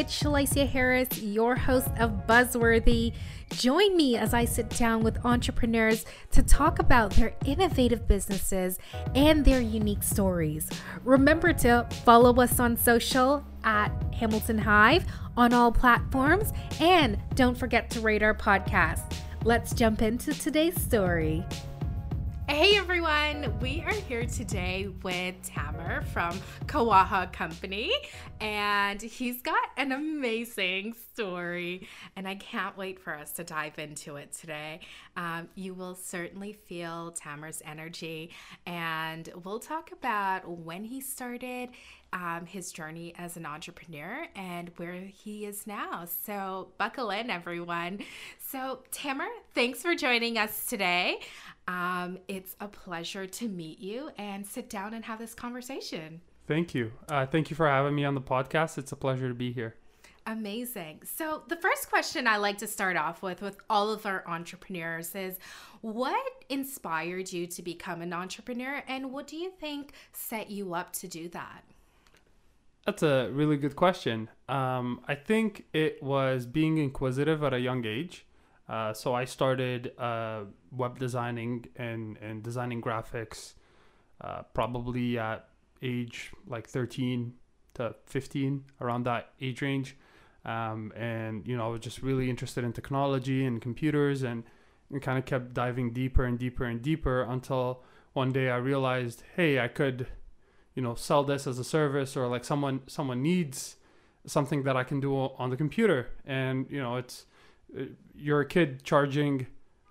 It's Shalicia Harris, your host of Buzzworthy. Join me as I sit down with entrepreneurs to talk about their innovative businesses and their unique stories. Remember to follow us on social at Hamilton Hive on all platforms and don't forget to rate our podcast. Let's jump into today's story. Hey everyone, we are here today with Tamir from Kahawa Company, and he's got an amazing story, and I can't wait for us to dive into it today. Um, you will certainly feel Tamir's energy, and we'll talk about when he started. Um, his journey as an entrepreneur and where he is now. So, buckle in, everyone. So, Tamir, thanks for joining us today. Um, it's a pleasure to meet you and sit down and have this conversation. Thank you. Uh, thank you for having me on the podcast. It's a pleasure to be here. Amazing. So, the first question I like to start off with with all of our entrepreneurs is what inspired you to become an entrepreneur and what do you think set you up to do that? That's a really good question. Um, I think it was being inquisitive at a young age. Uh, so I started uh, web designing and, and designing graphics uh, probably at age like 13 to 15, around that age range. Um, and, you know, I was just really interested in technology and computers and, and kind of kept diving deeper and deeper and deeper until one day I realized, hey, I could, you know, sell this as a service or like someone someone needs something that I can do on the computer. And, you know, it's, you're a kid charging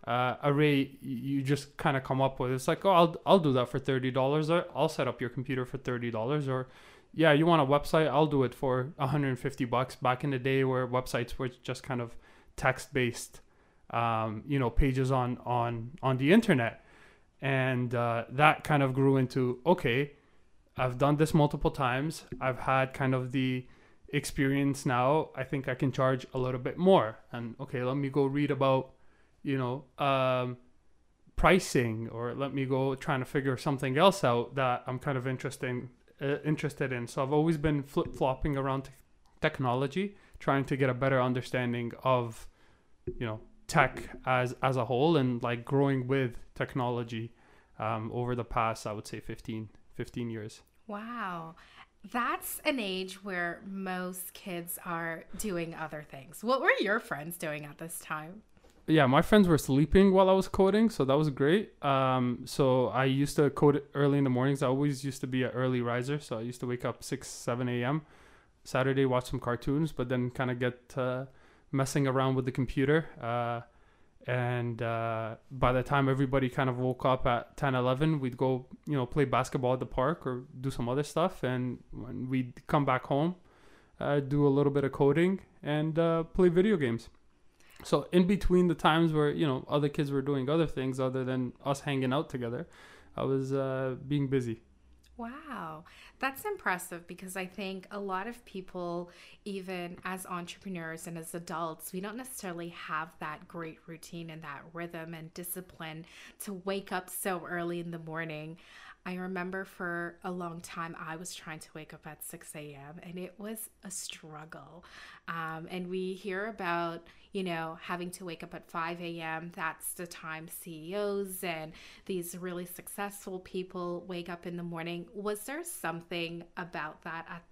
uh, a rate you just kind of come up with. It's like, oh, I'll I'll do that for thirty dollars. I'll set up your computer for thirty dollars. Or, yeah, you want a website? I'll do it for hundred and fifty bucks. Back in the day, where websites were just kind of text based, um, you know, pages on on on the internet, and uh, that kind of grew into okay, I've done this multiple times. I've had kind of the experience now, I think I can charge a little bit more. And okay, let me go read about, you know, um, pricing, or let me go trying to figure something else out that I'm kind of interesting uh, interested in. So I've always been flip flopping around te- technology, trying to get a better understanding of, you know, tech as as a whole, and like growing with technology um, over the past, I would say 15, 15 years. Wow that's an age where most kids are doing other things. What were your friends doing at this time? Yeah, my friends were sleeping while I was coding, so that was great. Um, so I used to code early in the mornings. I always used to be an early riser, so I used to wake up six, seven a.m. Saturday, watch some cartoons, but then kind of get uh, messing around with the computer. Uh, and uh, by the time everybody kind of woke up at 10 11 we'd go you know play basketball at the park or do some other stuff. And when we'd come back home uh, do a little bit of coding and uh, play video games. So in between the times where you know other kids were doing other things other than us hanging out together i was uh, being busy Wow, that's impressive because I think a lot of people, even as entrepreneurs and as adults, we don't necessarily have that great routine and that rhythm and discipline to wake up so early in the morning. I remember for a long time I was trying to wake up at 6 a.m. and it was a struggle. Um, and we hear about, you know, having to wake up at 5 a.m. That's the time CEOs and these really successful people wake up in the morning. Was there something about that at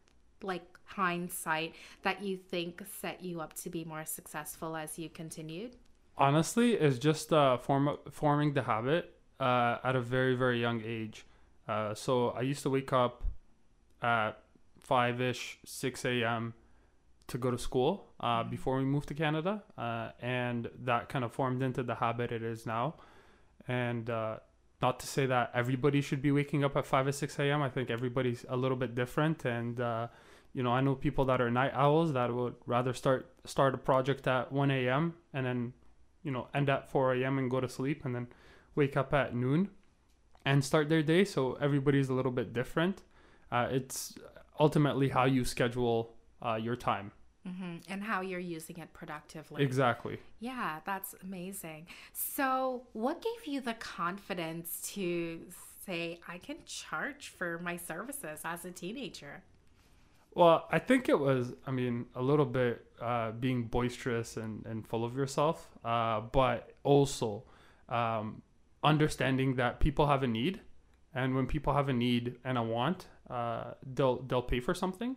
like hindsight that you think set you up to be more successful as you continued? Honestly, it's just uh, form- forming the habit uh, at a very, very young age. Uh, so I used to wake up at 5 ish, 6 a.m. to go to school uh, mm-hmm. before we moved to Canada. Uh, and that kind of formed into the habit it is now. And uh, not to say that everybody should be waking up at 5 or 6 a.m. I think everybody's a little bit different. And, uh, you know, I know people that are night owls that would rather start start a project at 1 a.m. and then, you know, end at 4 a.m. and go to sleep and then wake up at noon and start their day. So everybody's a little bit different. Uh, it's ultimately how you schedule uh, your time. Mm-hmm. And how you're using it productively. Exactly. Yeah, that's amazing. So, what gave you the confidence to say, I can charge for my services as a teenager? Well, I think it was, I mean, a little bit uh, being boisterous and, and full of yourself, uh, but also um, understanding that people have a need. And when people have a need and a want, uh, they'll, they'll pay for something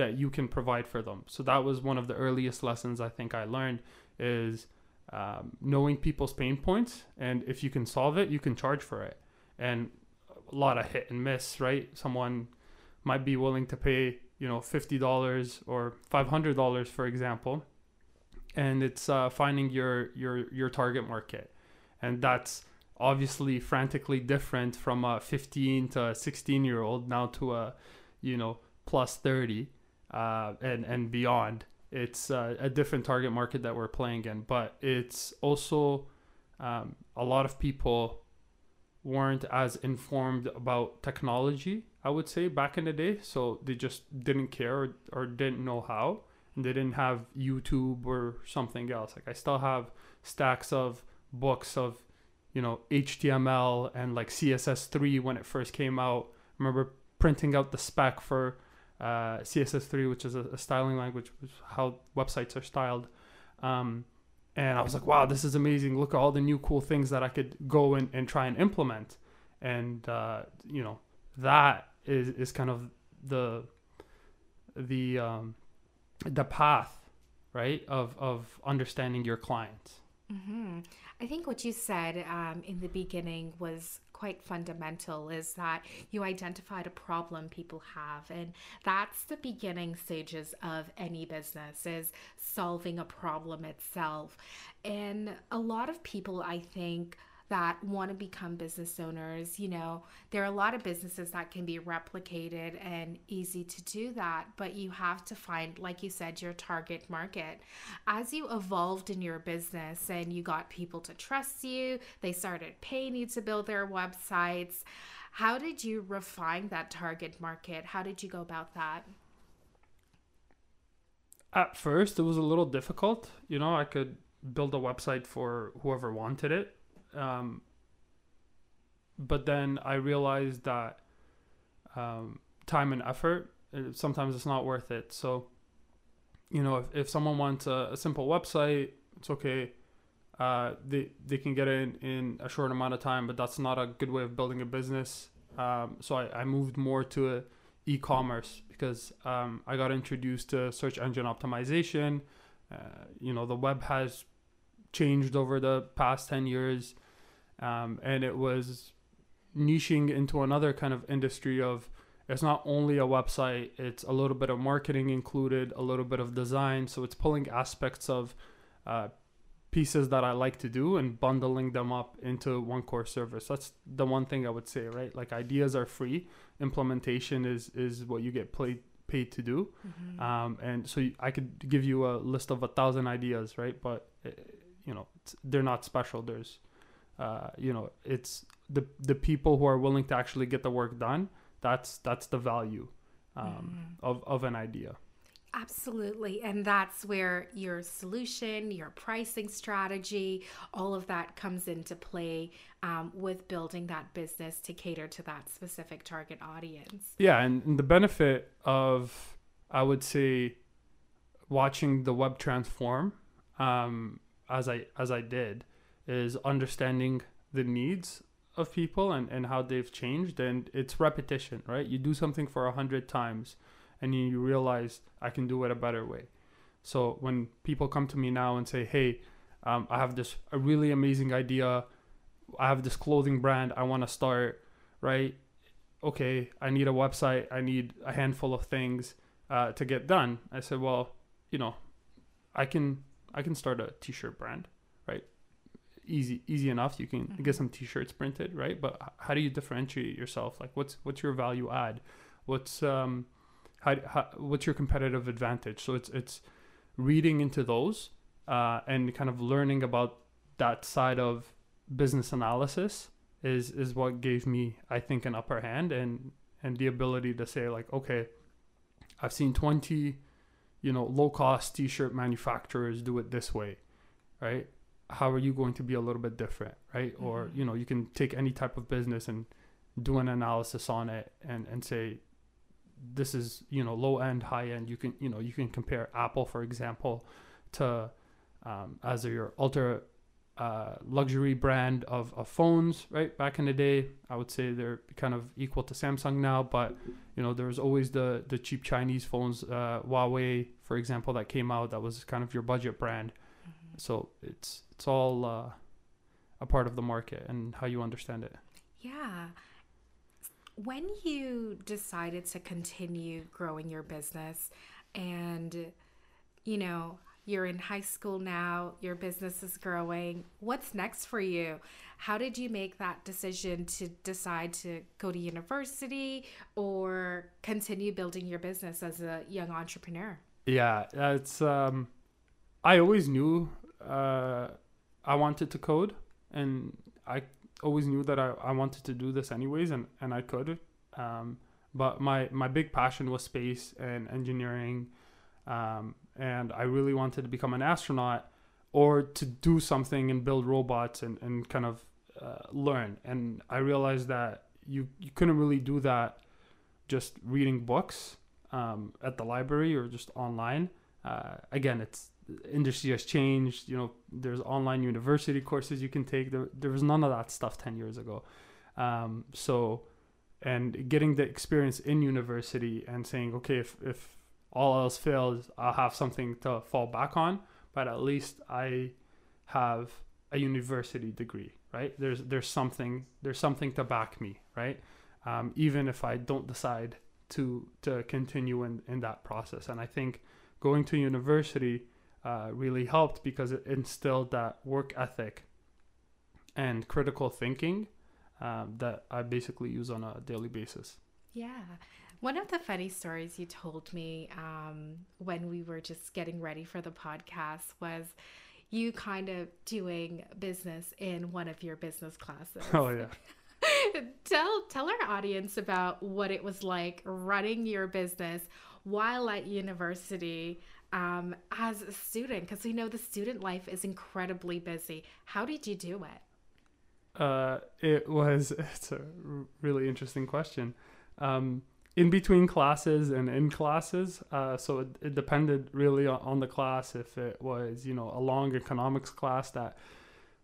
that you can provide for them. So that was one of the earliest lessons I think I learned is um, knowing people's pain points. And if you can solve it, you can charge for it. And a lot of hit and miss, right? Someone might be willing to pay you know $50 or $500 for example and it's uh, finding your your your target market and that's obviously frantically different from a 15 to a 16 year old now to a you know plus 30 uh, and and beyond it's uh, a different target market that we're playing in but it's also um, a lot of people weren't as informed about technology I would say back in the day. So they just didn't care or, or didn't know how. And they didn't have YouTube or something else. Like I still have stacks of books of, you know, HTML and like CSS3 when it first came out. I remember printing out the spec for uh, CSS3, which is a, a, styling language, how websites are styled. Um, and I was like, wow, this is amazing. Look at all the new cool things that I could go and, and try and implement. And, uh, you know, that is is kind of the the um, the path right of of understanding your clients mm-hmm. i think what you said um, in the beginning was quite fundamental is that you identified a problem people have and that's the beginning stages of any business is solving a problem itself. And a lot of people i think that want to become business owners. You know, there are a lot of businesses that can be replicated and easy to do that, but you have to find, like you said, your target market. As you evolved in your business and you got people to trust you, they started paying you to build their websites. How did you refine that target market? How did you go about that? At first, it was a little difficult. You know, I could build a website for whoever wanted it um, but then I realized that um, time and effort sometimes it's not worth it. So, you know, if, if someone wants a, a simple website, it's okay. Uh, they they can get it in, in a short amount of time, but that's not a good way of building a business. Um, so I, I moved more to e-commerce because um, I got introduced to search engine optimization. Uh, you know, the web has changed over the past 10 years um, and it was niching into another kind of industry of it's not only a website it's a little bit of marketing included a little bit of design. So it's pulling aspects of uh, pieces that i like to do and bundling them up into one core service. That's the one thing i would say right? Like ideas are free. Implementation is is what you get paid paid to do. Mm-hmm. um, and so i could give you a list of a thousand ideas right? But eh, you know they're not special there's uh, you know it's the the people who are willing to actually get the work done that's that's the value um, mm-hmm. of, of an idea Absolutely. And that's where your solution, your pricing strategy, all of that comes into play um, with building that business to cater to that specific target audience. Yeah. And, and the benefit of, I would say, watching the web transform um, as I as I did is understanding the needs of people and, and how they've changed. And it's repetition right? You do something for a hundred times and you realize i can do it a better way. So when people come to me now and say hey um, i have this a really amazing idea. I have this clothing brand i want to start right? Okay i need a website. I need a handful of things uh, to get done. I said well you know i can i can start a t-shirt brand right? easy easy enough. You can mm-hmm. get some t-shirts printed right? But how do you differentiate yourself? Like what's what's your value add? What's um how, how what's your competitive advantage? So it's it's reading into those uh, and kind of learning about that side of business analysis is is what gave me i think an upper hand and and the ability to say like okay i've seen 20 you know low cost t-shirt manufacturers do it this way right how are you going to be a little bit different right mm-hmm. or you know you can take any type of business and do an analysis on it and and say this is you know low end, high end. You can you know you can compare Apple, for example, to um, as your ultra uh, luxury brand of, of phones, right? Back in the day, I would say they're kind of equal to Samsung now, but you know, there's always the the cheap Chinese phones, uh, Huawei, for example, that came out that was kind of your budget brand. Mm-hmm. So it's it's all uh, a part of the market and how you understand it. Yeah. When you decided to continue growing your business and you know, you're in high school now, your business is growing. What's next for you? How did you make that decision to decide to go to university or continue building your business as a young entrepreneur? Yeah, it's um I always knew uh I wanted to code and I always knew that I, I wanted to do this anyways and, and I could. Um but my my big passion was space and engineering um, and I really wanted to become an astronaut or to do something and build robots and, and kind of uh, learn. And I realized that you, you couldn't really do that just reading books um, at the library or just online. Uh, again, it's industry has changed. You know, there's online university courses you can take. There, there was none of that stuff 10 years ago. Um, so, and getting the experience in university and saying, okay, if, if all else fails, I'll have something to fall back on. But at least I have a university degree, right? There's there's something there's something to back me, right? Um, even if I don't decide to to continue in, in that process. And I think going to university uh, really helped because it instilled that work ethic and critical thinking um, that I basically use on a daily basis. Yeah. One of the funny stories you told me um, when we were just getting ready for the podcast was you kind of doing business in one of your business classes. Oh yeah. tell tell our audience about what it was like running your business while at university um, as a student because we know the student life is incredibly busy. How did you do it? Uh, it was it's a really interesting question. Um, in between classes and in classes. Uh, so it, it depended really on, the class. If it was, you know, a long economics class that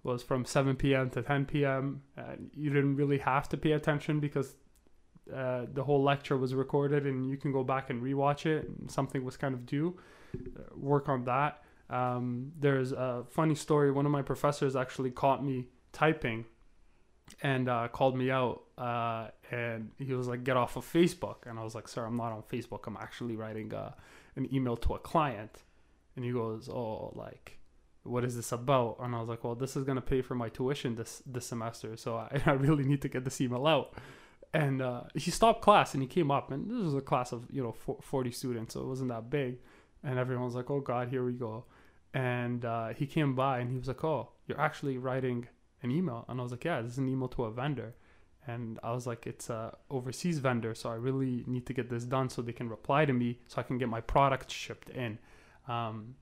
was from 7 p.m. to 10 p.m., you didn't really have to pay attention because uh, the whole lecture was recorded and you can go back and rewatch it. And something was kind of due. Uh, work on that. Um, there's a funny story. One of my professors actually caught me typing and uh, called me out uh, and he was like get off of facebook. And i was like sir i'm not on facebook. I'm actually writing uh, an email to a client. And he goes oh like what is this about? And i was like well this is going to pay for my tuition this this semester so i, I really need to get this email out. And uh, he stopped class and he came up and this was a class of you know 40 students so it wasn't that big. And everyone was like oh god here we go. And uh, he came by and he was like oh you're actually writing an email and i was like yeah this is an email to a vendor. And i was like it's a overseas vendor so i really need to get this done so they can reply to me so i can get my product shipped in. Um,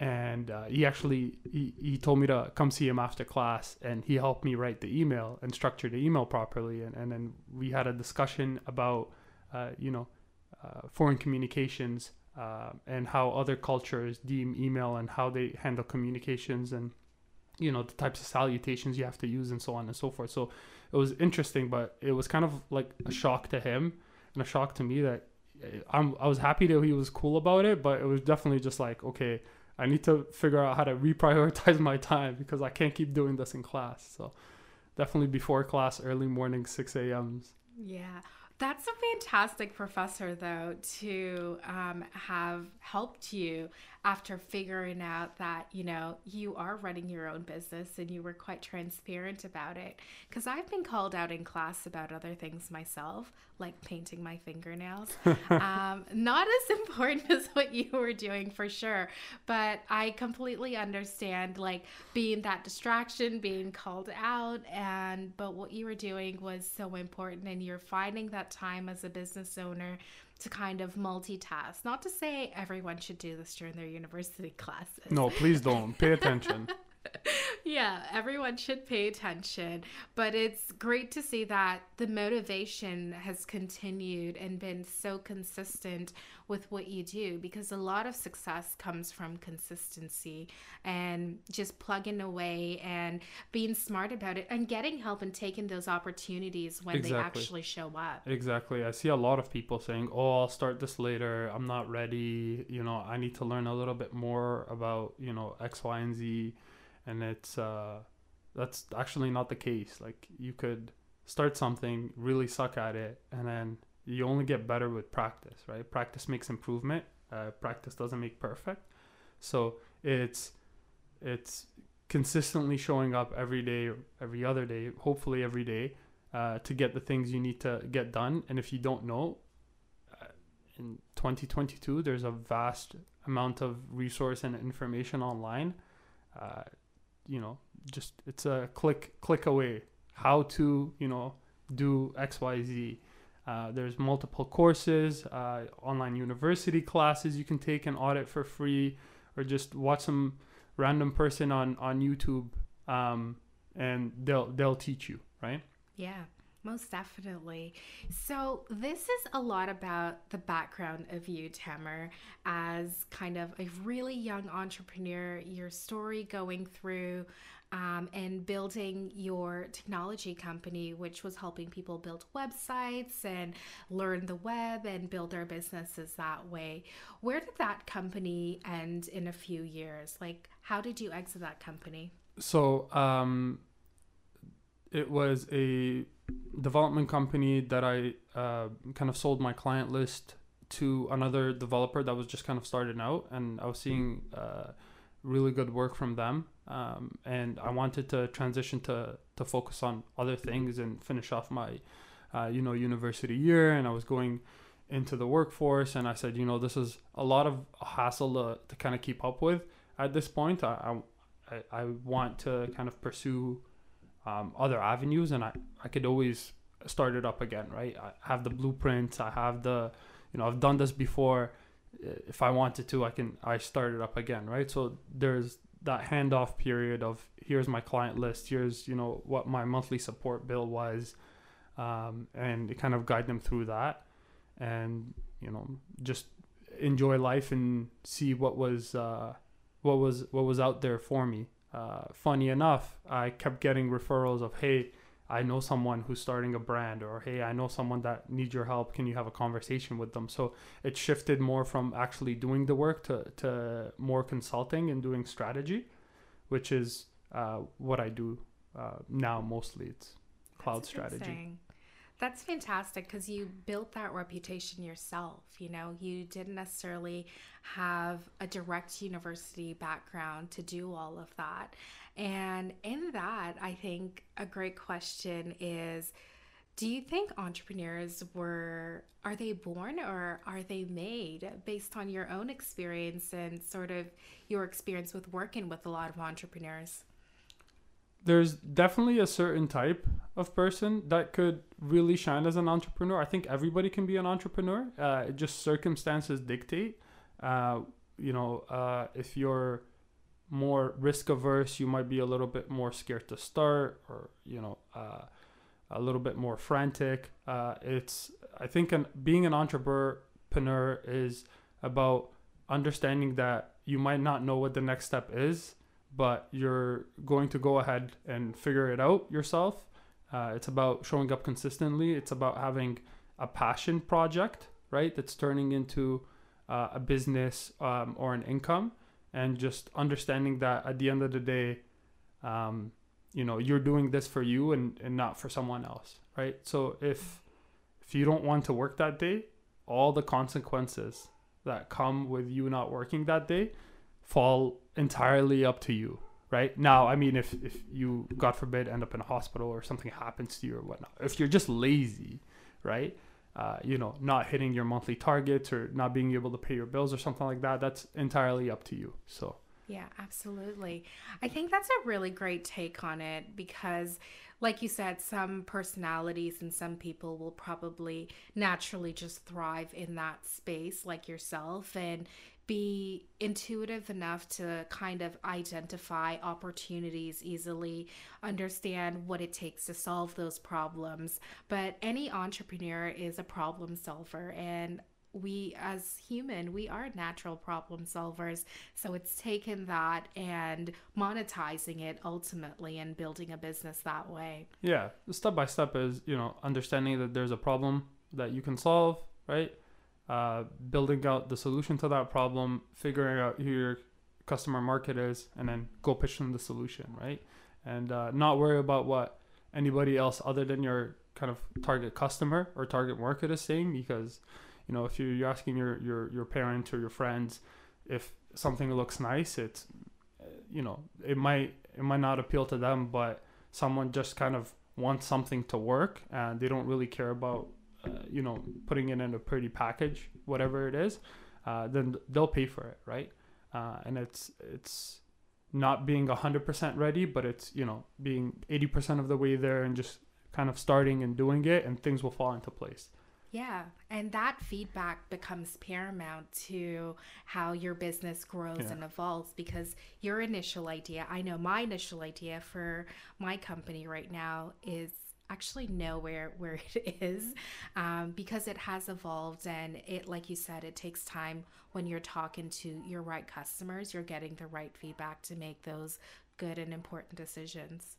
and uh, he actually he, he told me to come see him after class and he helped me write the email and structure the email properly and, and then we had a discussion about uh, you know uh, foreign communications uh, and how other cultures deem email and how they handle communications and you know the types of salutations you have to use and so on and so forth. So it was interesting but it was kind of like a shock to him and a shock to me that eh, I'm, i was happy that he was cool about it but it was definitely just like okay i need to figure out how to reprioritize my time because i can't keep doing this in class. So definitely before class early morning 6 a.m.s yeah. That's a fantastic professor, though, to um, have helped you after figuring out that, you know, you are running your own business and you were quite transparent about it. Because I've been called out in class about other things myself, like painting my fingernails. um, not as important as what you were doing for sure, but I completely understand, like, being that distraction, being called out, and but what you were doing was so important, and you're finding that time as a business owner to kind of multitask. Not to say everyone should do this during their university classes. No, please don't. Pay attention. yeah, everyone should pay attention. But it's great to see that the motivation has continued and been so consistent with what you do because a lot of success comes from consistency and just plugging away and being smart about it and getting help and taking those opportunities when exactly. they actually show up. Exactly. I see a lot of people saying, "Oh, I'll start this later. I'm not ready. You know, I need to learn a little bit more about, you know, X, Y, and Z." And it's uh that's actually not the case. Like you could start something, really suck at it, and then you only get better with practice, right? Practice makes improvement. Uh, practice doesn't make perfect. So it's it's consistently showing up every day, every other day, hopefully every day, uh, to get the things you need to get done. And if you don't know, uh, in 2022, there's a vast amount of resource and information online. You know, just it's a click click away. How to you know do X Y Z uh, there's multiple courses, uh, online university classes you can take and audit for free, or just watch some random person on on YouTube, um, and they'll they'll teach you, right? Yeah, most definitely. So this is a lot about the background of you, Tamir, as kind of a really young entrepreneur. Your story going through um, and building your technology company, which was helping people build websites and learn the web and build their businesses that way. Where did that company end in a few years? Like, how did you exit that company? So, um, it was a development company that I uh, kind of sold my client list to another developer that was just kind of starting out, and I was seeing uh, really good work from them um, and I wanted to transition to to focus on other things and finish off my uh, you know university year and I was going into the workforce and I said you know this is a lot of hassle to, to kind of keep up with. At this point I, I, I want to kind of pursue um, other avenues and I, I could always start it up again right? I have the blueprints I have the you know I've done this before. If I wanted to I can I start it up again right? So there's that handoff period of here's my client list, here's you know what my monthly support bill was, um, and it kind of guide them through that, and you know just enjoy life and see what was uh, what was what was out there for me. Uh, funny enough, I kept getting referrals of hey I know someone who's starting a brand, or hey, I know someone that needs your help. Can you have a conversation with them? So it shifted more from actually doing the work to, to more consulting and doing strategy, which is uh, what I do uh, now mostly. It's cloud strategy. That's fantastic because you built that reputation yourself. You know, you didn't necessarily have a direct university background to do all of that. And in that, I think a great question is do you think entrepreneurs were are they born or are they made based on your own experience and sort of your experience with working with a lot of entrepreneurs? There's definitely a certain type of person that could really shine as an entrepreneur. I think everybody can be an entrepreneur. Uh, just circumstances dictate. Uh, you know, uh, if you're more risk averse, you might be a little bit more scared to start, or you know, uh, a little bit more frantic. Uh, it's I think an, being an entrepreneur is about understanding that you might not know what the next step is, but you're going to go ahead and figure it out yourself. Uh, it's about showing up consistently. It's about having a passion project, right? That's turning into uh, a business um, or an income and just understanding that at the end of the day um, you know you're doing this for you and, and not for someone else right so if if you don't want to work that day all the consequences that come with you not working that day fall entirely up to you right now i mean if if you god forbid end up in a hospital or something happens to you or whatnot if you're just lazy right uh, you know, not hitting your monthly targets or not being able to pay your bills or something like that, that's entirely up to you. So, yeah, absolutely. I think that's a really great take on it because, like you said, some personalities and some people will probably naturally just thrive in that space, like yourself, and be intuitive enough to kind of identify opportunities easily, understand what it takes to solve those problems. But any entrepreneur is a problem solver. And we as human we are natural problem solvers so it's taken that and monetizing it ultimately and building a business that way yeah step by step is you know understanding that there's a problem that you can solve right uh, building out the solution to that problem figuring out who your customer market is and then go pitch them the solution right? And uh, not worry about what anybody else other than your kind of target customer or target market is saying because you know if you're asking your your your parents or your friends if something looks nice it's you know it might it might not appeal to them but someone just kind of wants something to work and they don't really care about uh, you know putting it in a pretty package whatever it is uh, then they'll pay for it right uh, and it's it's not being 100% ready but it's you know being 80% of the way there and just kind of starting and doing it and things will fall into place yeah, and that feedback becomes paramount to how your business grows yeah. and evolves because your initial idea, I know my initial idea for my company right now is actually know where where it is um, because it has evolved and it like you said it takes time when you're talking to your right customers you're getting the right feedback to make those good and important decisions.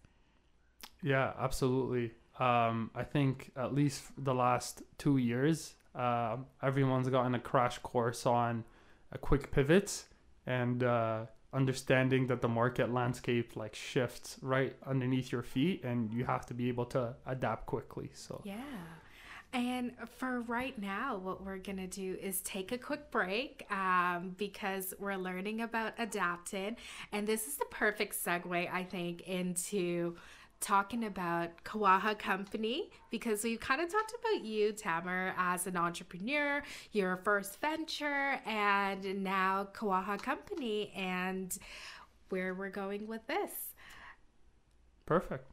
Yeah absolutely. Um, I think at least the last two years, uh, everyone's gotten a crash course on a quick pivots and uh, understanding that the market landscape like shifts right underneath your feet, and you have to be able to adapt quickly. So yeah. And for right now, what we're going to do is take a quick break um, because we're learning about adapted. And this is the perfect segue, I think, into talking about Kahawa Company because we kind of talked about you, Tamir, as an entrepreneur, your first venture, and now Kahawa Company, and where we're going with this. Perfect.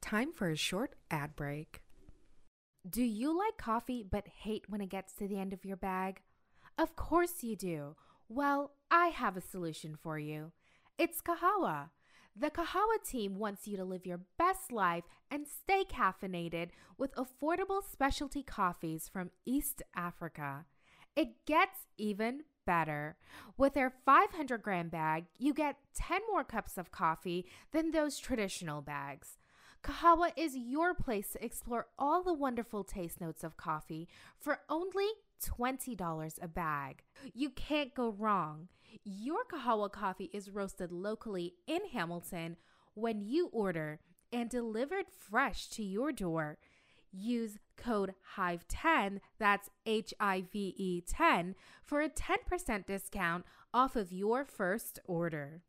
Time for a short ad break. Do you like coffee but hate when it gets to the end of your bag? Of course you do. Well, I have a solution for you. It's Kahawa. The Kahawa team wants you to live your best life and stay caffeinated with affordable specialty coffees from East Africa. It gets even better. With their 500 gram bag, you get 10 more cups of coffee than those traditional bags. Kahawa is your place to explore all the wonderful taste notes of coffee for only $20 a bag. You can't go wrong. Your Kahawa coffee is roasted locally in Hamilton when you order and delivered fresh to your door. Use code HIVE10, that's H I V E 10, for a 10% discount off of your first order.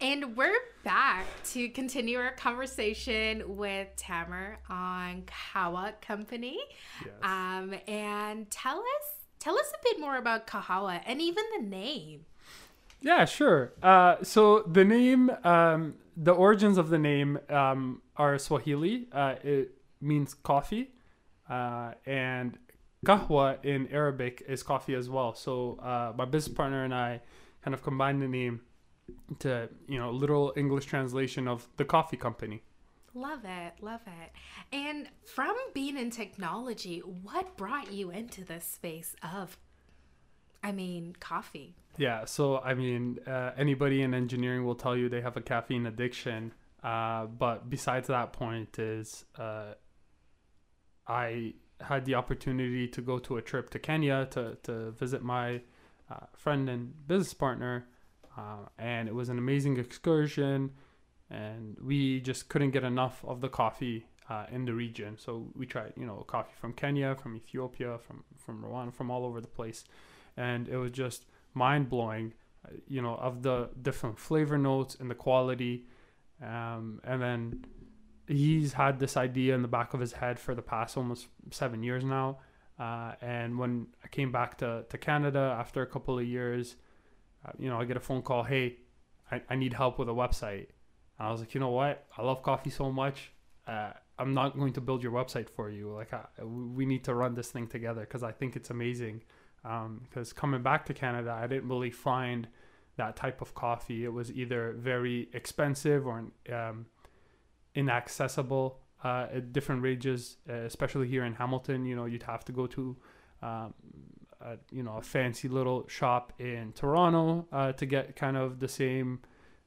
And we're back to continue our conversation with Tamir on Kahawa Company. Yes. Um, and tell us tell us a bit more about Kahawa and even the name. Yeah, sure. Uh, so the name, um, the origins of the name um, are Swahili. Uh, it means coffee, uh, and kahwa in Arabic is coffee as well. So uh, my business partner and I kind of combined the name to you know literal English translation of the coffee company. Love it, love it. And from being in technology, what brought you into this space of, I mean, coffee? Yeah, so I mean, uh, anybody in engineering will tell you they have a caffeine addiction. Uh, but besides that point, is uh, I had the opportunity to go to a trip to Kenya to to visit my uh, friend and business partner uh, and it was an amazing excursion and we just couldn't get enough of the coffee uh, in the region. So we tried you know coffee from kenya from ethiopia from from rwanda from all over the place. And it was just mind-blowing uh, you know of the different flavor notes and the quality. Um, and then he's had this idea in the back of his head for the past almost seven years now. Uh, and when i came back to, to canada after a couple of years uh, you know, I get a phone call, hey, I, I need help with a website. And I was like, you know what? I love coffee so much. Uh, I'm not going to build your website for you. Like, I, we need to run this thing together because I think it's amazing. because um, coming back to Canada, I didn't really find that type of coffee. It was either very expensive or um, inaccessible uh, at different ranges, uh, especially here in Hamilton. You know, you'd have to go to, um, you know, a fancy little shop in Toronto uh, to get kind of the same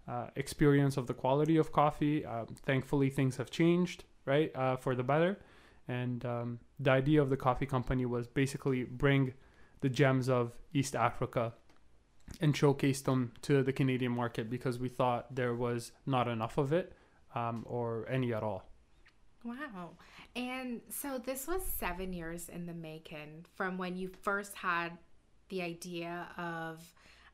uh, experience of the quality of coffee. Um, thankfully, things have changed, right, uh, for the better. And um, the idea of the coffee company was basically bring the gems of East Africa and showcase them to the Canadian market because we thought there was not enough of it um, or any at all. Wow. And so this was seven years in the making from when you first had the idea of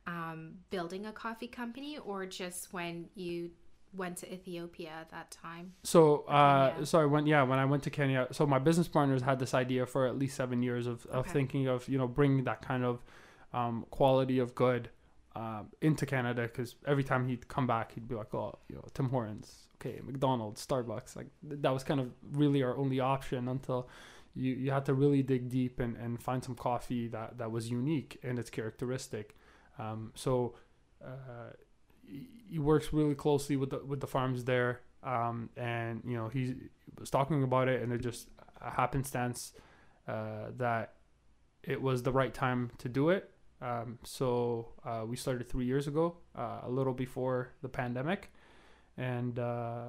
um, building a coffee company or just when you went to Ethiopia at that time? So, uh, sorry, when yeah, when I went to Kenya, so my business partners had this idea for at least seven years of, of okay. thinking of you know bringing that kind of um, quality of good um, into Canada because every time he'd come back, he'd be like, oh, you know, Tim Hortons, okay, McDonald's, Starbucks, like th- that was kind of really our only option until you, you had to really dig deep and, and find some coffee that, that was unique in its characteristic. Um, so uh, he works really closely with the with the farms there, um, and you know he was talking about it, and it just a happenstance uh, that it was the right time to do it. Um, so uh, we started three years ago, uh, a little before the pandemic, and uh,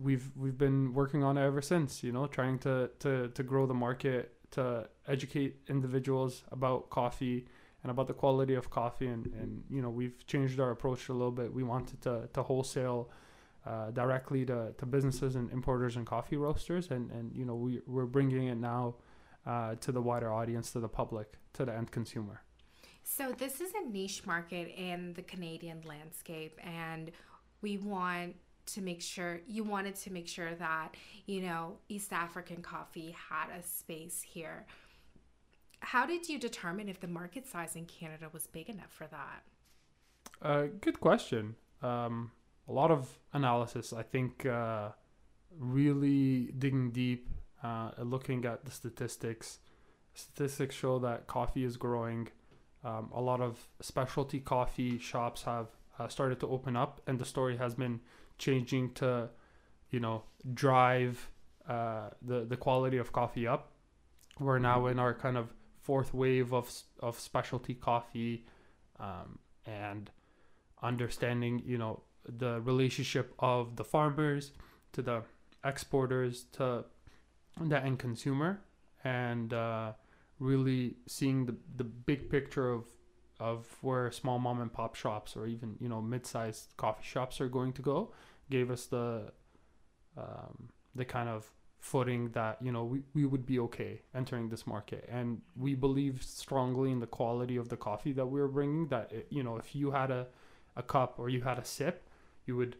we've we've been working on it ever since. You know, trying to to to grow the market, to educate individuals about coffee and about the quality of coffee and, and you know we've changed our approach a little bit. We wanted to, to wholesale uh, directly to, to businesses and importers and coffee roasters and, and you know we, we're bringing it now uh, to the wider audience to the public to the end consumer. So this is a niche market in the canadian landscape and we want to make sure you wanted to make sure that you know east african coffee had a space here how did you determine if the market size in Canada was big enough for that? Uh, good question. Um, a lot of analysis. I think uh, really digging deep, uh, looking at the statistics. Statistics show that coffee is growing. Um, a lot of specialty coffee shops have uh, started to open up, and the story has been changing to, you know, drive uh, the the quality of coffee up. We're now in our kind of fourth wave of of specialty coffee, um, and understanding you know the relationship of the farmers to the exporters to the end consumer, and uh, really seeing the the big picture of of where small mom and pop shops or even you know mid-sized coffee shops are going to go gave us the um, the kind of footing that you know we, we would be okay entering this market. And we believe strongly in the quality of the coffee that we are bringing that it, you know if you had a, a cup or you had a sip you would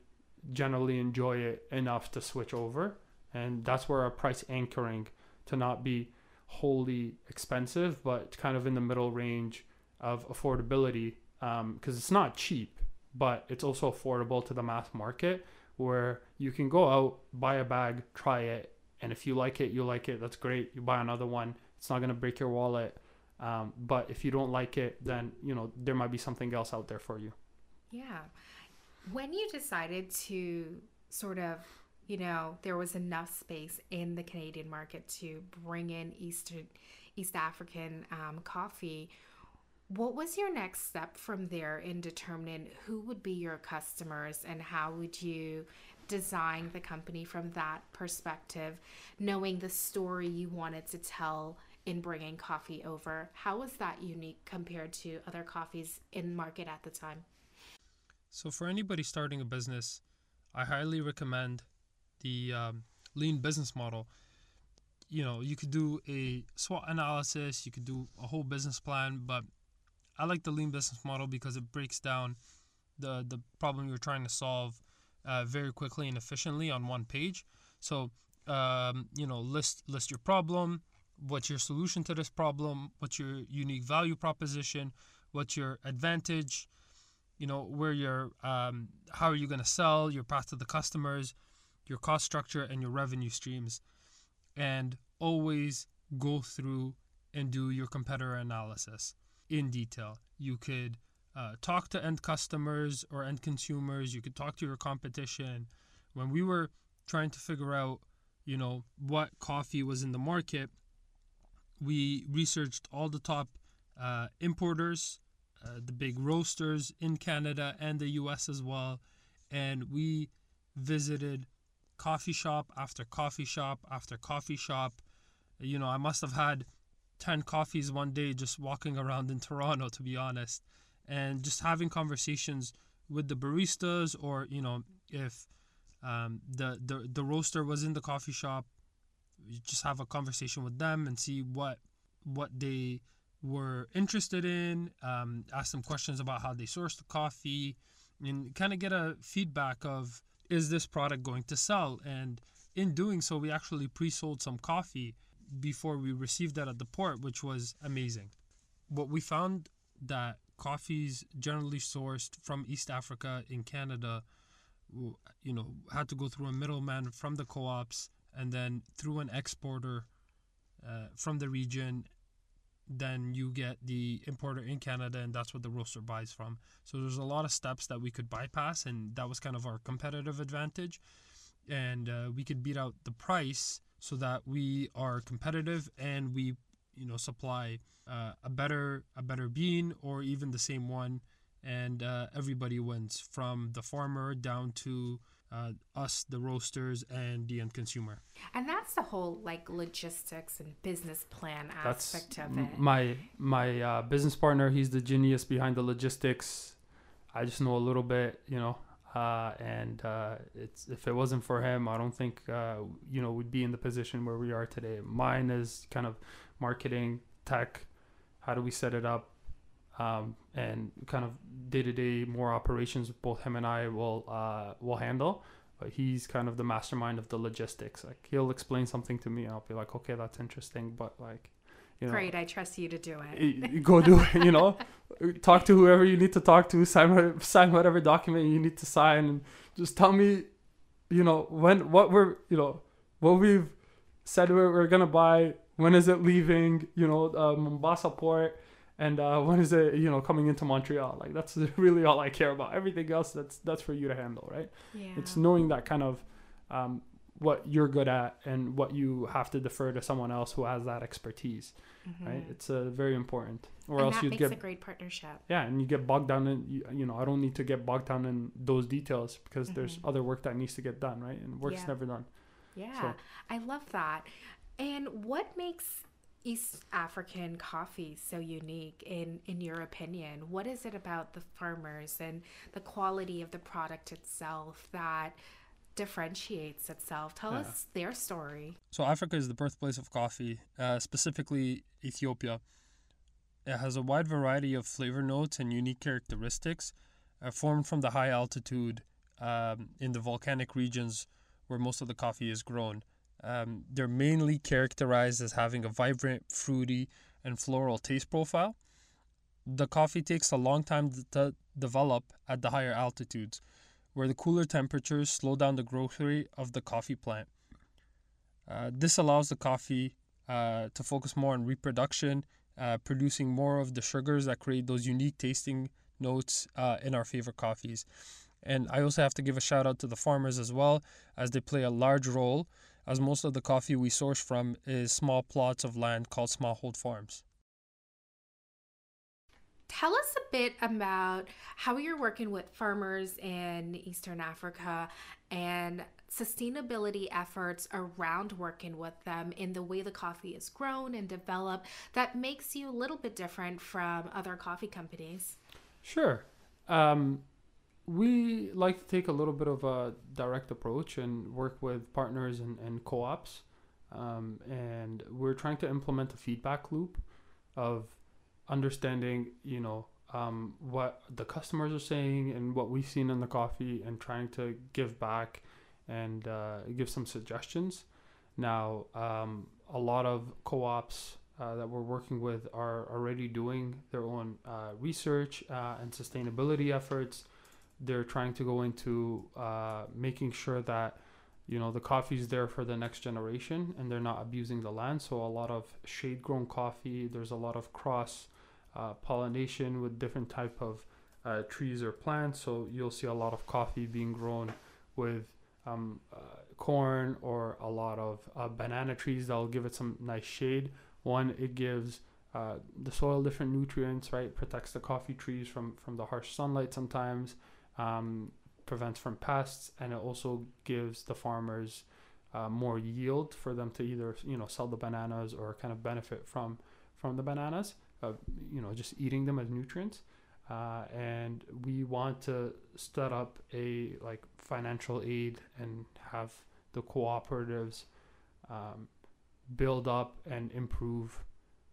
generally enjoy it enough to switch over. And that's where our price anchoring to not be wholly expensive but kind of in the middle range of affordability because um, it's not cheap but it's also affordable to the mass market where you can go out buy a bag try it and if you like it, you like it. That's great. You buy another one. It's not gonna break your wallet. Um, but if you don't like it, then you know there might be something else out there for you. Yeah. When you decided to sort of, you know, there was enough space in the Canadian market to bring in Eastern, East African um, coffee. What was your next step from there in determining who would be your customers and how would you design the company from that perspective, knowing the story you wanted to tell in bringing coffee over. How was that unique compared to other coffees in market at the time? So, for anybody starting a business, I highly recommend the um, lean business model. You know, you could do a SWOT analysis, you could do a whole business plan, but I like the lean business model because it breaks down the the problem you're trying to solve uh, very quickly and efficiently on one page. So um, you know list list your problem, what's your solution to this problem, what's your unique value proposition, what's your advantage, you know where you're um, how are you going to sell, your path to the customers, your cost structure, and your revenue streams, and always go through and do your competitor analysis in detail. You could uh, talk to end customers or end consumers. You could talk to your competition. When we were trying to figure out, you know, what coffee was in the market, we researched all the top uh, importers, uh, the big roasters in Canada and the US as well. And we visited coffee shop after coffee shop after coffee shop. You know, I must have had 10 coffees one day just walking around in Toronto, to be honest, and just having conversations with the baristas or, you know, if um, the, the, the roaster was in the coffee shop, just have a conversation with them and see what what they were interested in, um, ask them questions about how they source the coffee, and kind of get a feedback of is this product going to sell? And in doing so, we actually pre sold some coffee before we received that at the port, which was amazing. What we found that coffees generally sourced from East Africa in Canada, you know, had to go through a middleman from the co ops and then through an exporter uh, from the region then you get the importer in Canada, and that's what the roaster buys from. So there's a lot of steps that we could bypass, and that was kind of our competitive advantage. And uh, we could beat out the price so that we are competitive and we, you know, supply uh, a better a better bean or even the same one, and uh, everybody wins from the farmer down to uh, us, the roasters, and the end consumer. And that's the whole like logistics and business plan aspect that's of it. My my uh, business partner, he's the genius behind the logistics. I just know a little bit, you know, uh, and uh, it's if it wasn't for him, I don't think uh, you know we'd be in the position where we are today. Mine is kind of marketing, tech. How do we set it up? um, and kind of day to day more operations both him and I will uh, will handle. But he's kind of the mastermind of the logistics. Like he'll explain something to me, and I'll be like, okay, that's interesting, but like, you know, great, I trust you to do it. go do it. You know, talk to whoever you need to talk to, sign sign whatever document you need to sign, and just tell me, you know, when what we're you know what we've said we're, we're gonna buy. When is it leaving? You know, uh, Mombasa port and uh, when is it you know coming into Montreal? Like that's really all I care about. Everything else that's that's for you to handle, right? Yeah. It's knowing that kind of um, what you're good at and what you have to defer to someone else who has that expertise, mm-hmm. right? It's uh, very important. Or and else you get a great partnership. Yeah, and you get bogged down in you, you know I don't need to get bogged down in those details because mm-hmm. there's other work that needs to get done, right? And work's yeah. never done. Yeah, so. I love that. And what makes East African coffee so unique in in your opinion? What is it about the farmers and the quality of the product itself that differentiates itself? Tell yeah. us their story. So Africa is the birthplace of coffee, uh, specifically Ethiopia. It has a wide variety of flavor notes and unique characteristics, uh, formed from the high altitude um, in the volcanic regions where most of the coffee is grown. Um, they're mainly characterized as having a vibrant, fruity, and floral taste profile. The coffee takes a long time to develop at the higher altitudes, where the cooler temperatures slow down the growth rate of the coffee plant. Uh, this allows the coffee uh, to focus more on reproduction, uh, producing more of the sugars that create those unique tasting notes uh, in our favorite coffees. And I also have to give a shout out to the farmers as well, as they play a large role as most of the coffee we source from is small plots of land called smallhold farms. Tell us a bit about how you're working with farmers in Eastern Africa and sustainability efforts around working with them in the way the coffee is grown and developed that makes you a little bit different from other coffee companies. Sure. Um, we like to take a little bit of a direct approach and work with partners and, and co-ops um, and we're trying to implement a feedback loop of understanding you know um, what the customers are saying and what we've seen in the coffee and trying to give back and uh, give some suggestions. Now um, a lot of co-ops uh, that we're working with are already doing their own uh, research uh, and sustainability efforts they're trying to go into uh, making sure that you know the coffee's there for the next generation and they're not abusing the land. So a lot of shade grown coffee there's a lot of cross uh, pollination with different type of uh, trees or plants. So you'll see a lot of coffee being grown with um, uh, corn or a lot of uh, banana trees that'll give it some nice shade. One it gives uh, the soil different nutrients right? Protects the coffee trees from from the harsh sunlight sometimes um, prevents from pests and it also gives the farmers uh, more yield for them to either you know sell the bananas or kind of benefit from from the bananas uh, you know just eating them as nutrients. Uh, and we want to set up a like financial aid and have the cooperatives um, build up and improve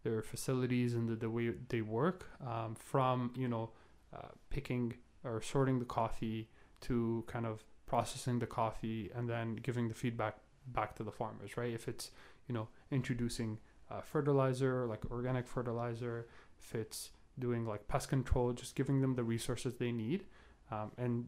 their facilities and the, the way they work um, from you know uh, picking or sorting the coffee to kind of processing the coffee and then giving the feedback back to the farmers, right? If it's, you know, introducing uh, fertilizer, like organic fertilizer, if it's doing like pest control, just giving them the resources they need um, and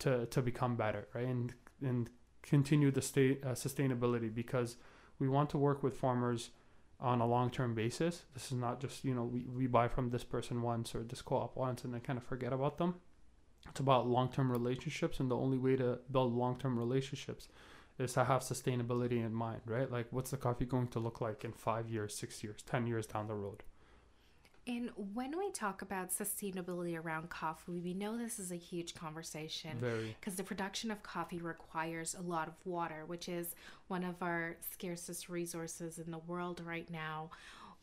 to, to become better, right? And, and continue the state uh, sustainability because we want to work with farmers on a long-term basis. This is not just, you know, we, we buy from this person once or this co-op once and then kind of forget about them it's about long-term relationships and the only way to build long-term relationships is to have sustainability in mind right? Like what's the coffee going to look like in five years six years ten years down the road? And when we talk about sustainability around coffee, we know this is a huge conversation. Because the production of coffee requires a lot of water, which is one of our scarcest resources in the world right now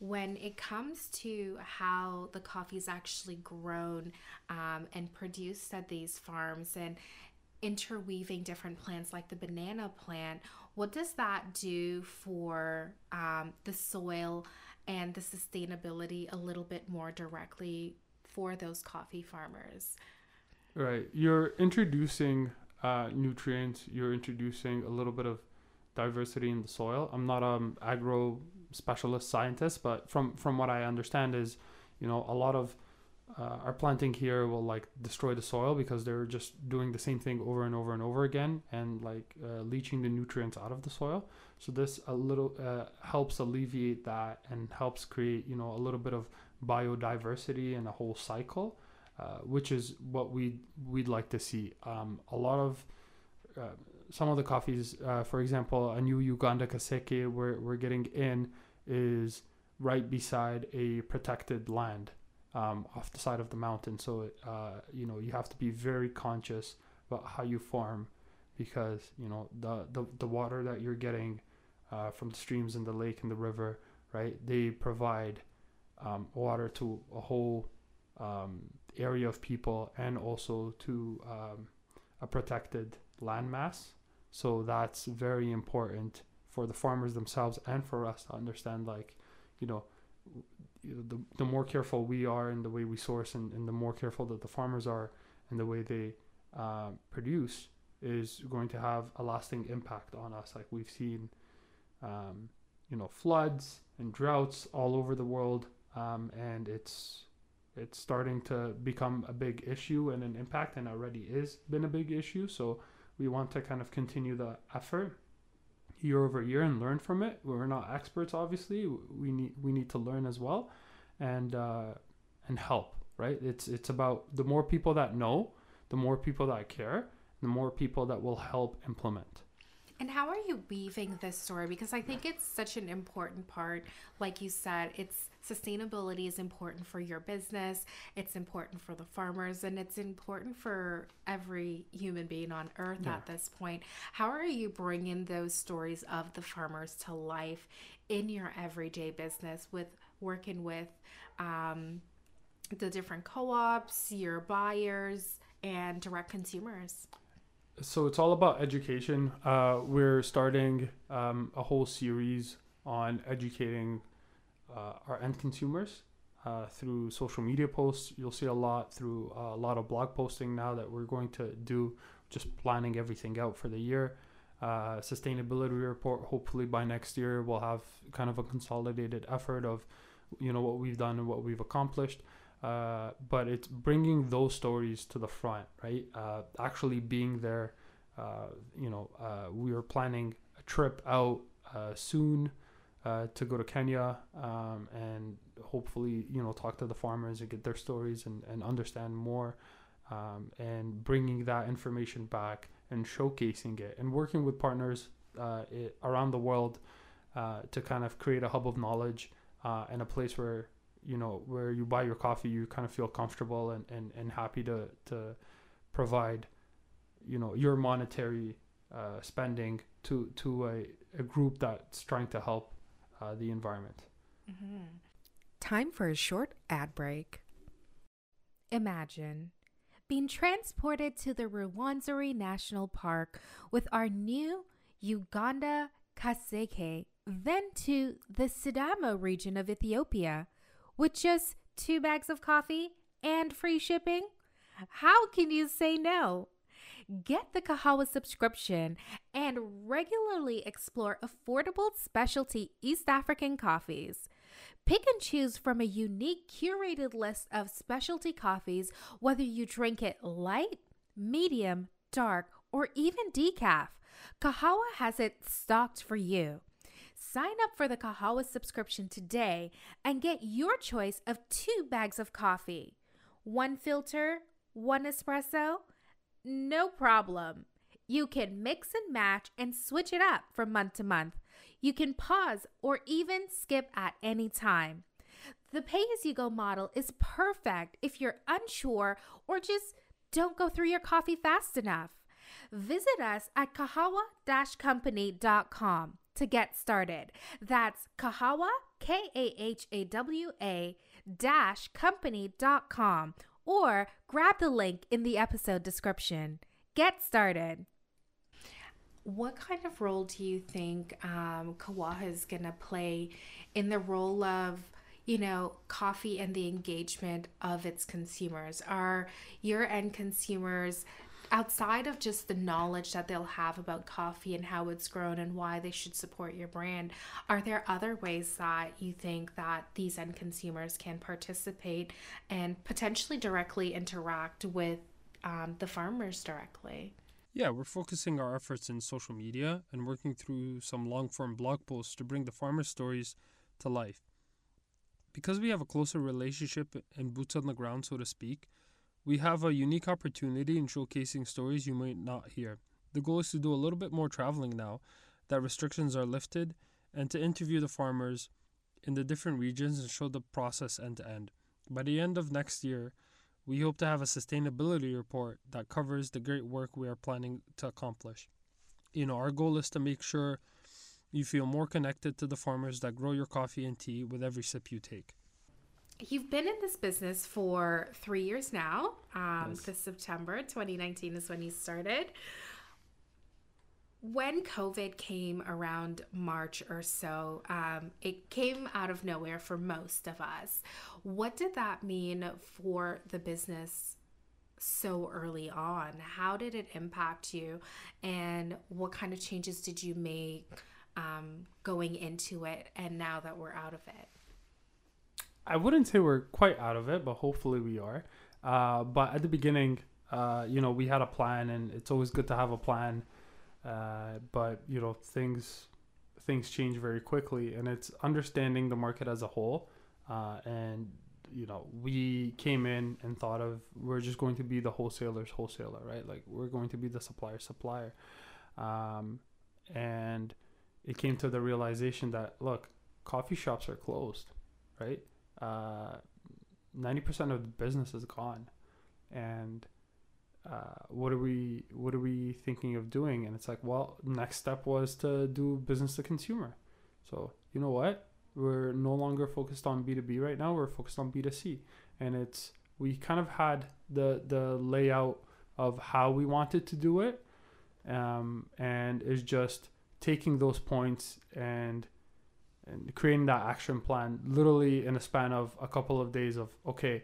when it comes to how the coffee is actually grown um, and produced at these farms and interweaving different plants like the banana plant, what does that do for um, the soil and the sustainability a little bit more directly for those coffee farmers? Right. You're introducing uh, nutrients, you're introducing a little bit of diversity in the soil. I'm not an agro specialist scientist, but from from what I understand is, you know, a lot of uh, our planting here will like destroy the soil because they're just doing the same thing over and over and over again and like uh, leaching the nutrients out of the soil. So this a little uh, helps alleviate that and helps create you know a little bit of biodiversity and a whole cycle, uh, which is what we we'd like to see. Um, a lot of uh, some of the coffees, uh, for example, a new Uganda Kasese we're, we're getting in is right beside a protected land um, off the side of the mountain. So, uh, you know, you have to be very conscious about how you farm because, you know, the, the, the water that you're getting uh, from the streams and the lake and the river, right, they provide um, water to a whole um, area of people and also to um, a protected landmass so that's very important for the farmers themselves and for us to understand, like, you know, the, the more careful we are in the way we source and, and the more careful that the farmers are in the way they uh, produce is going to have a lasting impact on us. Like we've seen, um, you know, floods and droughts all over the world, um, and it's it's starting to become a big issue and an impact, and already is been a big issue. So we want to kind of continue the effort year over year and learn from it. We're not experts, obviously. We need we need to learn as well, and uh, and help. Right? It's it's about the more people that know, the more people that care, the more people that will help implement. And how are you weaving this story? Because I think it's such an important part. Like you said, it's sustainability is important for your business, it's important for the farmers, and it's important for every human being on earth yeah. at this point. How are you bringing those stories of the farmers to life in your everyday business with working with um, the different co ops, your buyers, and direct consumers? So it's all about education. Uh, we're starting um, a whole series on educating uh, our end consumers uh, through social media posts. You'll see a lot through uh, a lot of blog posting now that we're going to do, just planning everything out for the year. Uh, sustainability report. Hopefully by next year we'll have kind of a consolidated effort of, you know, what we've done and what we've accomplished. Uh, but it's bringing those stories to the front, right? Uh, actually being there uh, you know, uh, we are planning a trip out uh, soon uh, to go to Kenya um, and hopefully, you know, talk to the farmers and get their stories and, and understand more um, and bringing that information back and showcasing it and working with partners it, around the world to kind of create a hub of knowledge and a place where you know where you buy your coffee you kind of feel comfortable and, and, and happy to, to provide you know your monetary uh, spending to to a, a group that's trying to help uh, the environment. Mm-hmm. time for a short ad break. Imagine being transported to the Rwenzori National Park with our new Uganda Kasese, then to the Sidamo region of Ethiopia with just two bags of coffee and free shipping? How can you say no? Get the Kahawa subscription and regularly explore affordable specialty East African coffees. Pick and choose from a unique curated list of specialty coffees, whether you drink it light, medium, dark, or even decaf. Kahawa has it stocked for you. Sign up for the Kahawa subscription today and get your choice of two bags of coffee. One filter, one espresso? No problem. You can mix and match and switch it up from month to month. You can pause or even skip at any time. The pay as you go model is perfect if you're unsure or just don't go through your coffee fast enough. Visit us at kahawa company.com to get started. That's kahawa, K A H A W A dash company.com or grab the link in the episode description. Get started what kind of role do you think um, Kawaha is going to play in the role of, you know, coffee and the engagement of its consumers? Are your end consumers outside of just the knowledge that they'll have about coffee and how it's grown and why they should support your brand are there other ways that you think that these end consumers can participate and potentially directly interact with um, the farmers directly yeah, we're focusing our efforts in social media and working through some long form blog posts to bring the farmer stories to life. Because we have a closer relationship and boots on the ground, so to speak, we have a unique opportunity in showcasing stories you might not hear. The goal is to do a little bit more traveling now that restrictions are lifted and to interview the farmers in the different regions and show the process end to end. By the end of next year, we hope to have a sustainability report that covers the great work we are planning to accomplish. You know, our goal is to make sure you feel more connected to the farmers that grow your coffee and tea with every sip you take. You've been in this business for three years now. Um. This September 2019 is when you started when COVID came around March or so, um, it came out of nowhere for most of us. What did that mean for the business so early on? How did it impact you? And what kind of changes did you make um, going into it and now that we're out of it? I wouldn't say we're quite out of it, but hopefully we are. Uh, but at the beginning, uh, you know, we had a plan, and it's always good to have a plan uh, but you know things things change very quickly, and it's understanding the market as a whole. Uh, and you know we came in and thought of we're just going to be the wholesaler's wholesaler, right? Like we're going to be the supplier supplier. Um, and it came to the realization that look, coffee shops are closed, right? Uh, ninety percent of the business is gone, and uh, what are we what are we thinking of doing? And it's like well next step was to do business to consumer. So you know what? We're no longer focused on b2b right now. We're focused on b2c and it's we kind of had the the layout of how we wanted to do it um, and is just taking those points and and creating that action plan literally in a span of a couple of days of okay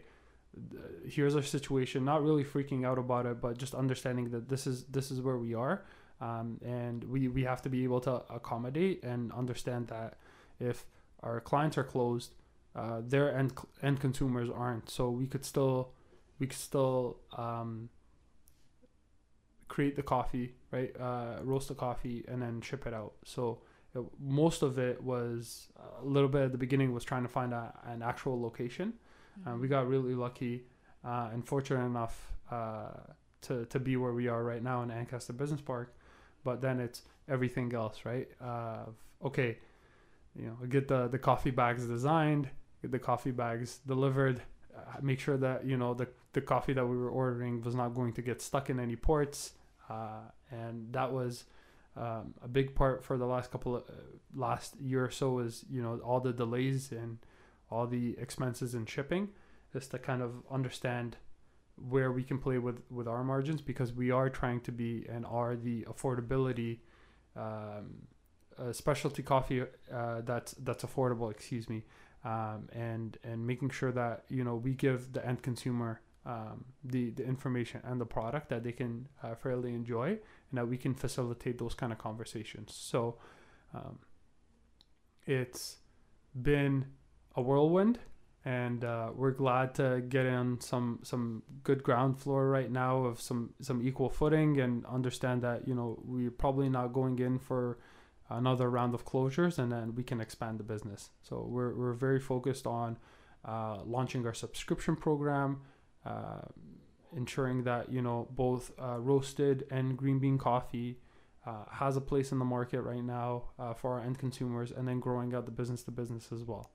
here's our situation not really freaking out about it but just understanding that this is this is where we are um, and we we have to be able to accommodate and understand that if our clients are closed uh, their end end consumers aren't so we could still we could still um, create the coffee, right? Uh, roast the coffee and then ship it out. So most of it was a little bit at the beginning was trying to find a, an actual location. Uh, we got really lucky uh, and fortunate enough uh, to, to be where we are right now in Ancaster Business Park. But then it's everything else, right? Uh, okay, you know, get the, the coffee bags designed, get the coffee bags delivered, uh, make sure that, you know, the, the coffee that we were ordering was not going to get stuck in any ports. Uh, and that was um, a big part for the last couple of uh, last year or so is, you know, all the delays and all the expenses in shipping just to kind of understand where we can play with with our margins because we are trying to be and are the affordability um, specialty coffee uh, that's that's affordable excuse me um, and and making sure that you know we give the end consumer um, the the information and the product that they can uh, fairly enjoy and that we can facilitate those kind of conversations. So um, it's been a whirlwind and uh, we're glad to get in some some good ground floor right now of some some equal footing and understand that you know we're probably not going in for another round of closures and then we can expand the business. So we're, we're very focused on uh, launching our subscription program uh, ensuring that you know both uh, roasted and green bean coffee uh, has a place in the market right now uh, for our end consumers and then growing out the business to business as well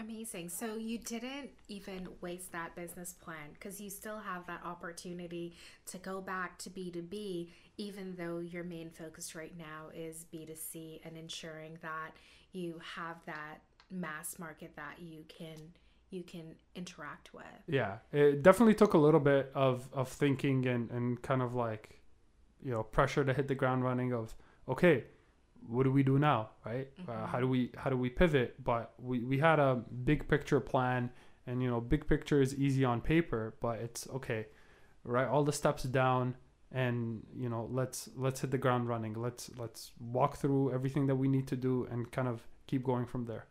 Amazing. So you didn't even waste that business plan because you still have that opportunity to go back to B2B, even though your main focus right now is B2C and ensuring that you have that mass market that you can you can interact with. Yeah. It definitely took a little bit of, of thinking and, and kind of like, you know, pressure to hit the ground running of, okay, what do we do now right uh, Mm-hmm. uh, how do we how do we pivot but we, we had a big picture plan and you know big picture is easy on paper but it's okay right all the steps down and you know let's let's hit the ground running let's let's walk through everything that we need to do and kind of keep going from there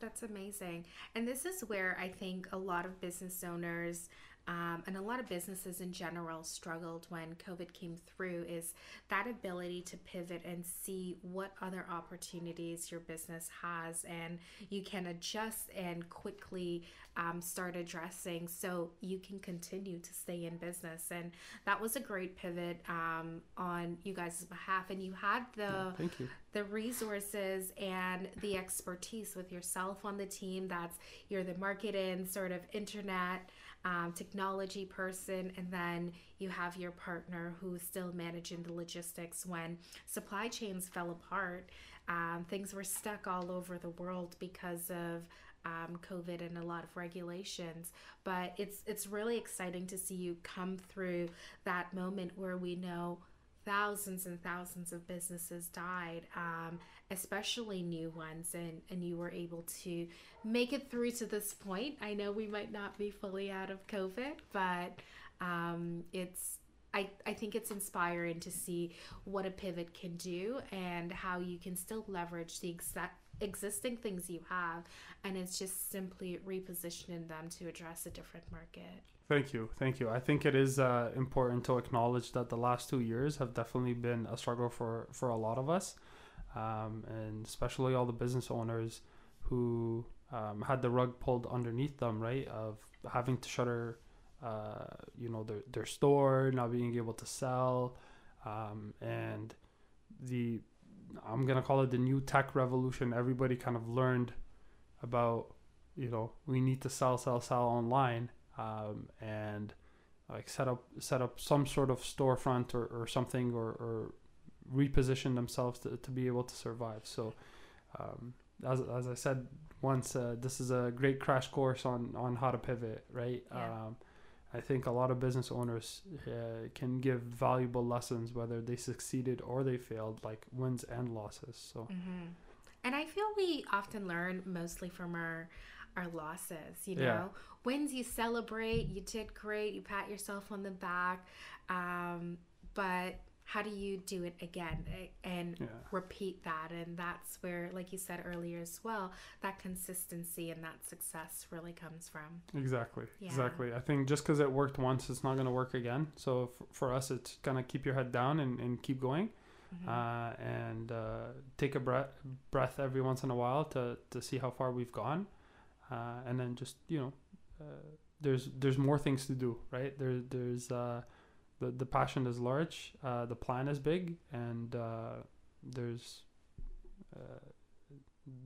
That's amazing. And this is where I think a lot of business owners um, and a lot of businesses in general struggled when COVID came through is that ability to pivot and see what other opportunities your business has and you can adjust and quickly um, start addressing so you can continue to stay in business. And that was a great pivot um, on you guys' behalf. And you had the thank you the resources and the expertise with yourself on the team that's you're the marketing sort of internet um, technology person and then you have your partner who's still managing the logistics when supply chains fell apart um, things were stuck all over the world because of um, COVID and a lot of regulations. But it's it's really exciting to see you come through that moment where we know thousands and thousands of businesses died, um, especially new ones, and, and you were able to make it through to this point. I know we might not be fully out of COVID, but um, it's I, I think it's inspiring to see what a pivot can do and how you can still leverage the exact existing things you have and it's just simply repositioning them to address a different market Thank you, thank you. I think it is uh, important to acknowledge that the last two years have definitely been a struggle for for a lot of us, um, and especially all the business owners who um, had the rug pulled underneath them, right? Of having to shutter, uh, you know, their their store, not being able to sell, um, and the I'm gonna call it the new tech revolution. Everybody kind of learned about, you know, we need to sell, sell, sell online um, and like set up set up some sort of storefront or, or something or, or reposition themselves to, to be able to survive so um, as, as I said once uh, this is a great crash course on, on how to pivot right Yeah. um, I think a lot of business owners uh, can give valuable lessons whether they succeeded or they failed like wins and losses so Mm-hmm. And I feel we often learn mostly from our our losses. You know, Yeah. wins you celebrate, you did great, you pat yourself on the back. Um, but how do you do it again and Yeah. repeat that and that's where like you said earlier as well that consistency and that success really comes from Exactly. Yeah. Exactly. I think just because it worked once, it's not going to work again. So f- for us, it's kind of keep your head down and, and keep going, Mm-hmm. uh, and uh, take a breath breath every once in a while to, to see how far we've gone, uh, and then just you know, uh, there's there's more things to do, right? There there's uh, the the passion is large, uh, the plan is big, and uh, there's uh,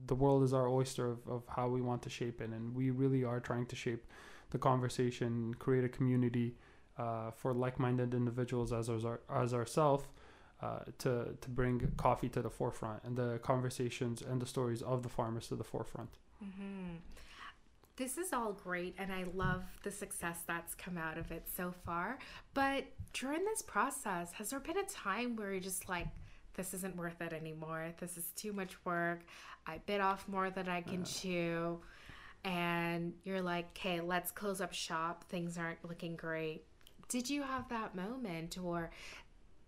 the world is our oyster of, of how we want to shape it and we really are trying to shape the conversation create a community uh, for like-minded individuals as our, as ourselves uh, to to bring coffee to the forefront and the conversations and the stories of the farmers to the forefront. Hmm This is all great, and I love the success that's come out of it so far. But during this process, has there been a time where you're just like, this isn't worth it anymore? This is too much work. I bit off more than I can chew. And you're like, okay, let's close up shop. Things aren't looking great. Did you have that moment, or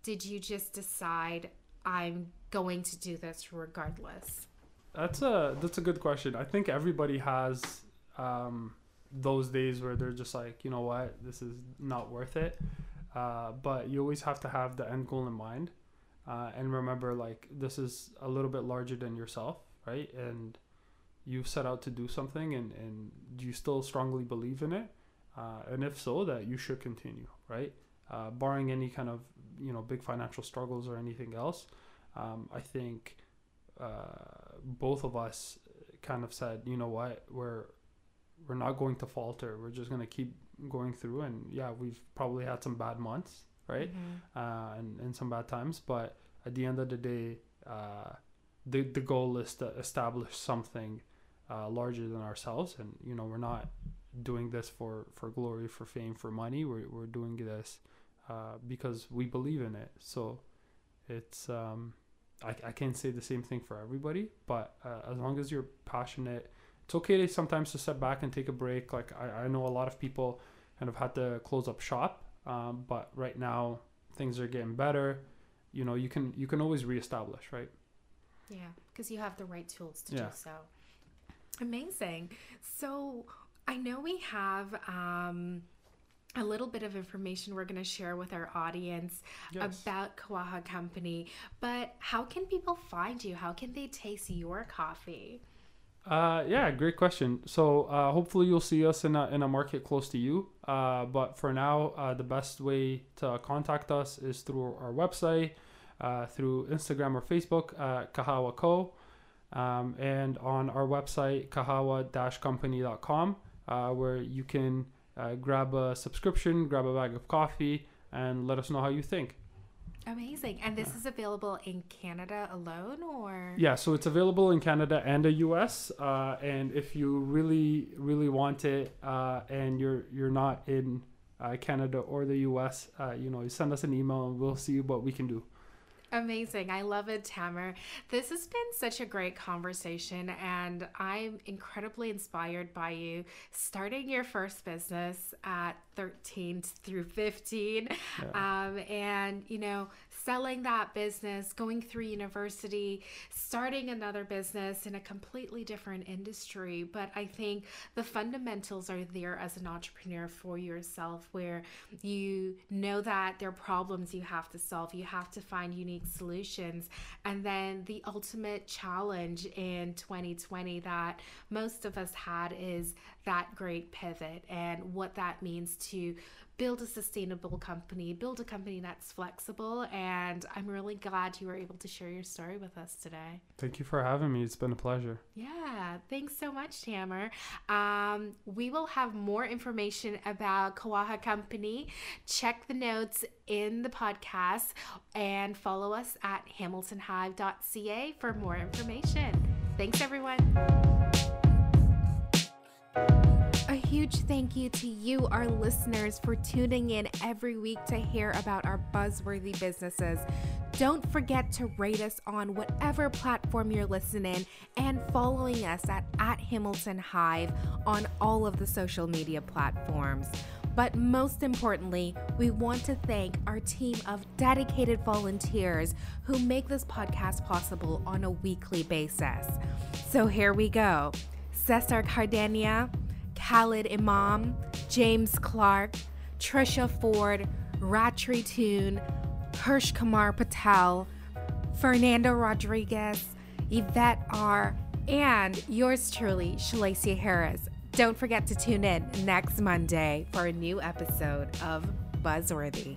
did you just decide, I'm going to do this regardless? That's a that's a good question. I think everybody has um, those days where they're just like, you know what, this is not worth it. Uh, but you always have to have the end goal in mind, uh, and remember, like this is a little bit larger than yourself, right? And you've set out to do something, and and you still strongly believe in it. Uh, and if so, that you should continue, right? Uh, barring any kind of you know big financial struggles or anything else, um, I think uh, both of us kind of said, you know what, we're we're not going to falter. We're just gonna keep going through, and yeah, we've probably had some bad months, right, Mhm. uh, and and some bad times, but at the end of the day, uh, the the goal is to establish something uh, larger than ourselves, and you know we're not doing this for for glory, for fame, for money. We're we're doing this uh, because we believe in it. So it's um, I, I can't say the same thing for everybody, but uh, as long as you're passionate, it's okay to sometimes to step back and take a break. Like I, I know a lot of people kind of had to close up shop, um, but right now things are getting better. You know, you can you can always reestablish, right? Yeah, because you have the right tools to Yeah. do so. Amazing. So I know we have um, a little bit of information we're going to share with our audience Yes. about Kawaha Company, but how can people find you? How can they taste your coffee? Uh, yeah, great question. So uh, hopefully you'll see us in a, in a market close to you. Uh, but for now, uh, the best way to contact us is through our website, uh, through Instagram or Facebook, uh, Kahawa Co. Um, and on our website, kahawa-company.com, uh, where you can grab a subscription, grab a bag of coffee, and let us know how you think. Amazing. And this is available in Canada alone or? Yeah, so it's available in Canada and the US. Uh, and if you really, really want it, uh, and you're you're not in uh, Canada or the US, uh, you know, you send us an email and we'll see what we can do. Amazing. I love it, Tamir. This has been such a great conversation, and I'm incredibly inspired by you starting your first business at 13 through 15. Um, and, you know, selling that business, going through university, starting another business in a completely different industry. But I think the fundamentals are there as an entrepreneur for yourself, where you know that there are problems you have to solve, you have to find unique solutions. And then the ultimate challenge in 2020 that most of us had is that great pivot and what that means to build a sustainable company, build a company that's flexible. And I'm really glad you were able to share your story with us today. Thank you for having me. It's been a pleasure. Yeah, thanks so much, Tamir. Um, we will have more information about Kawaha Company. Check the notes in the podcast and follow us at hamiltonhive.ca for more information. Thanks, everyone. A huge thank you to you, our listeners, for tuning in every week to hear about our buzzworthy businesses. Don't forget to rate us on whatever platform you're listening and following us at, at Hamilton Hive on all of the social media platforms. But most importantly, we want to thank our team of dedicated volunteers who make this podcast possible on a weekly basis. So here we go Cesar Cardania, Khalid Imam, James Clark, Trisha Ford, Ratri Toon, Harsh Kumar Patel, Fernando Rodriguez, Yvette R., and yours truly, Shalicia Harris. Don't forget to tune in next Monday for a new episode of Buzzworthy.